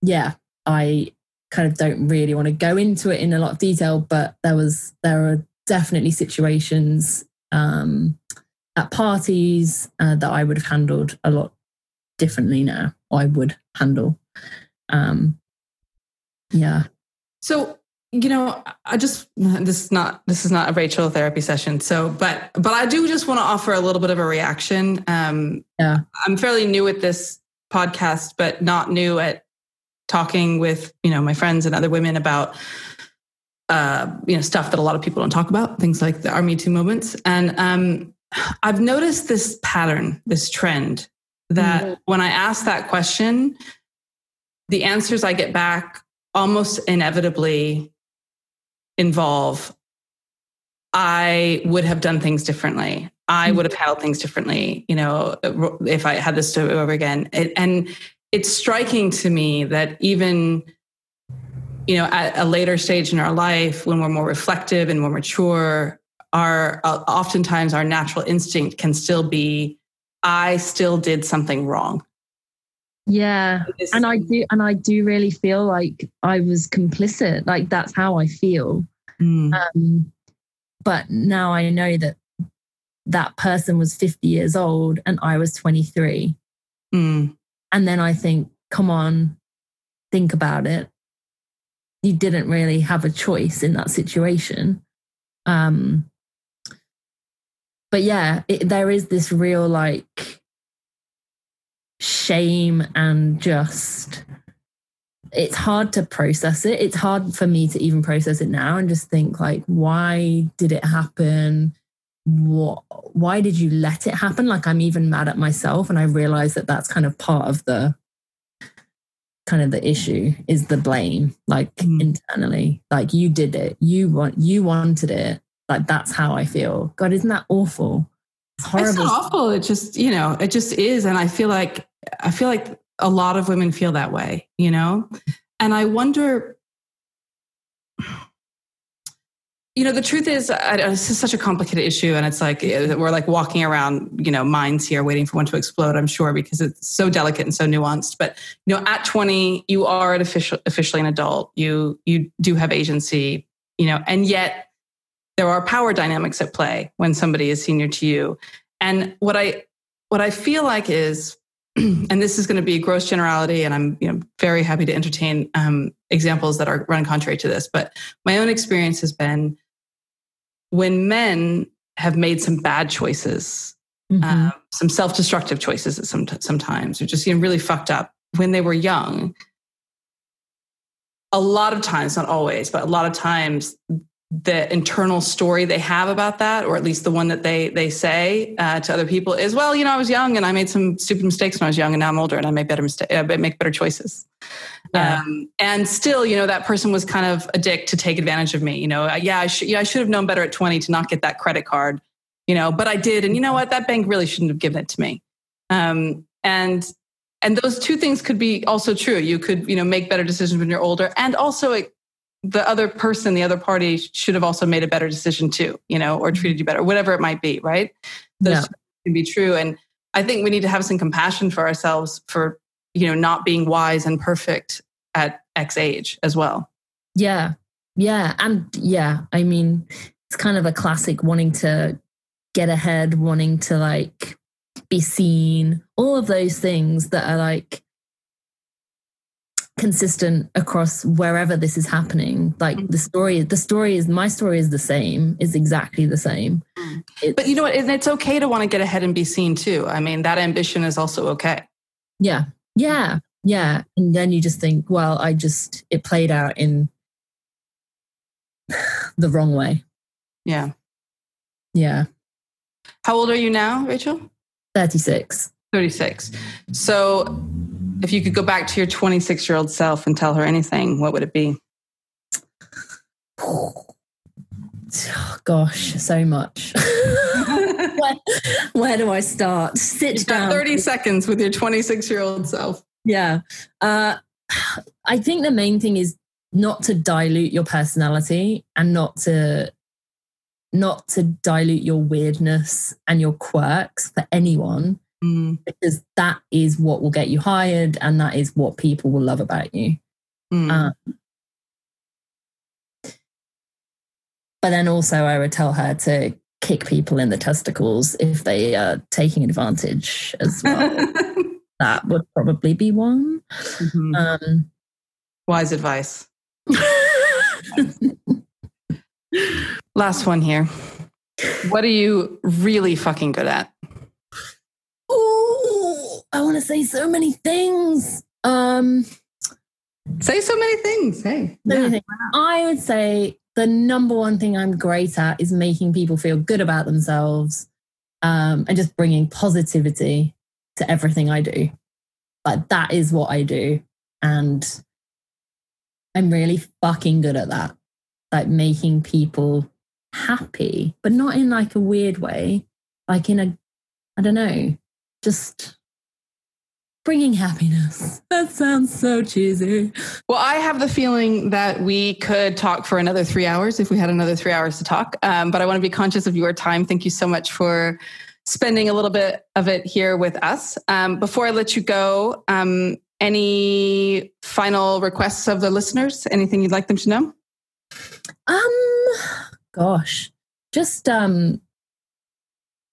yeah, I kind of don't really want to go into it in a lot of detail, but there was there are definitely situations um, at parties uh, that I would have handled a lot differently now. I would handle. Um, yeah. So you know, I just this is not this is not a Rachel therapy session. So, but but I do just want to offer a little bit of a reaction. Um, yeah, I'm fairly new at this podcast, but not new at talking with you know my friends and other women about uh, you know stuff that a lot of people don't talk about, things like the Our Me Too moments. And um, I've noticed this pattern, this trend that mm-hmm. when I ask that question, the answers I get back almost inevitably involve I would have done things differently. I would have handled things differently, you know, if I had this to over again. and it's striking to me that even you know at a later stage in our life when we're more reflective and more mature our uh, oftentimes our natural instinct can still be i still did something wrong. Yeah. And i do and i do really feel like i was complicit. Like that's how i feel mm. um, but now i know that that person was 50 years old and i was 23 mm. And then I think, come on, think about it. You didn't really have a choice in that situation. Um, but yeah, it, there is this real like shame and just it's hard to process it. It's hard for me to even process it now and just think like, why did it happen? what why did you let it happen? Like i'm even mad at myself and i realize that that's kind of part of the kind of the issue is the blame like mm. internally. Like you did it. You want you wanted it. Like that's how i feel. God isn't that awful? It's horrible. it's awful. It just you know it just is. And i feel like i feel like a lot of women feel that way you know and i wonder you know, the truth is, I, this is such a complicated issue, and it's like eh, we're like walking around, you know, minds here, waiting for one to explode. I'm sure because it's so delicate and so nuanced. But you know, at 20, you are an official, officially an adult. You you do have agency, you know, and yet there are power dynamics at play when somebody is senior to you. And what I what I feel like is, and this is going to be gross generality, and I'm you know very happy to entertain um, examples that are run contrary to this. But my own experience has been when men have made some bad choices, mm-hmm. um, some self-destructive choices at some, sometimes, or just you know, really fucked up when they were young, a lot of times, not always, but a lot of times, the internal story they have about that, or at least the one that they they say uh, to other people, is, "Well, you know, I was young and I made some stupid mistakes when I was young, and now I'm older and I make better mistakes, uh, make better choices." Yeah. Um, and still, you know, that person was kind of a dick to take advantage of me. You know, yeah, I should, yeah, I should have known better at 20 to not get that credit card, you know, but I did. And you know what? That bank really shouldn't have given it to me. Um, and, and those two things could be also true. You could, you know, make better decisions when you're older. And also it, the other person, the other party should have also made a better decision too, you know, or mm-hmm. treated you better, whatever it might be. Right. Those yeah. can be true. And I think we need to have some compassion for ourselves for you know not being wise and perfect at x age as well yeah yeah and yeah i mean it's kind of a classic wanting to get ahead wanting to like be seen all of those things that are like consistent across wherever this is happening. Like mm. the story the story is my story is the same is exactly the same. Mm. It's, but you know what? And it's okay to want to get ahead and be seen too. I mean that ambition is also okay. Yeah. Yeah. Yeah. And then you just think well i just it played out in the wrong way. Yeah. Yeah. How old are you now rachel? 36 36 so if you could go back to your 26 year old self and tell her anything, what would it be? Oh, gosh, so much. where, where, do I start? Sit down. 30 seconds with your 26 year old self. Yeah. Uh, I think the main thing is not to dilute your personality and not to not to dilute your weirdness and your quirks for anyone mm. because that is what will get you hired and that is what people will love about you. Mm. Um, but then also, I would tell her to kick people in the testicles if they are taking advantage as well. that would probably be one. Mm-hmm. Um, Wise advice. Last one here. What are you really fucking good at? I want to say so many things. Um, say so many things. Hey, so yeah. things. I would say the number one thing I'm great at is making people feel good about themselves um, and just bringing positivity to everything I do. Like that is what I do. And I'm really fucking good at that. Like making people happy, but not in like a weird way, like in a, I don't know, just bringing happiness. That sounds so cheesy. Well, I have the feeling that we could talk for another three hours if we had another three hours to talk. Um, but I want to be conscious of your time. Thank you so much for spending a little bit of it here with us. Um, before I let you go, um, any final requests of the listeners? Anything you'd like them to know? Um, gosh, just um,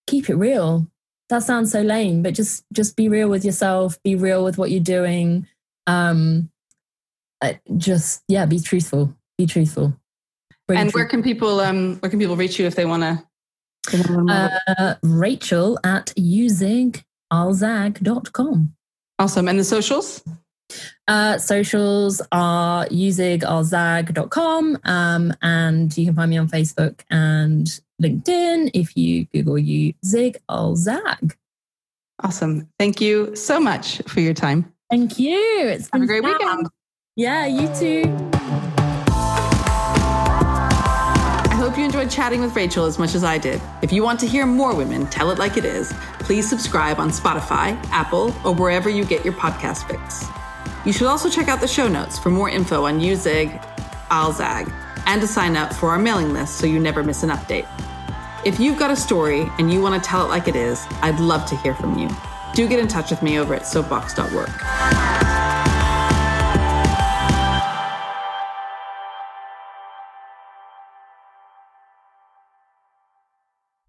keep it real that sounds so lame but just just be real with yourself be real with what you're doing. Um just yeah be truthful be truthful. Bring and where can people um where can people reach you if they want to uh, rachel at uzigalzag.com awesome. And the socials uh, socials are uzigalzag.com um, and you can find me on Facebook and LinkedIn if you Google you Zig Zag. Awesome. Thank you so much for your time. Thank you. It's Have a great fun. weekend. Yeah, you too. I hope you enjoyed chatting with Rachel as much as I did. If you want to hear more women tell it like it is, please subscribe on Spotify, Apple, or wherever you get your podcast fix. You should also check out the show notes for more info on Uzig Alzag and to sign up for our mailing list so you never miss an update. If you've got a story and you want to tell it like it is, I'd love to hear from you. Do get in touch with me over at soapbox.work.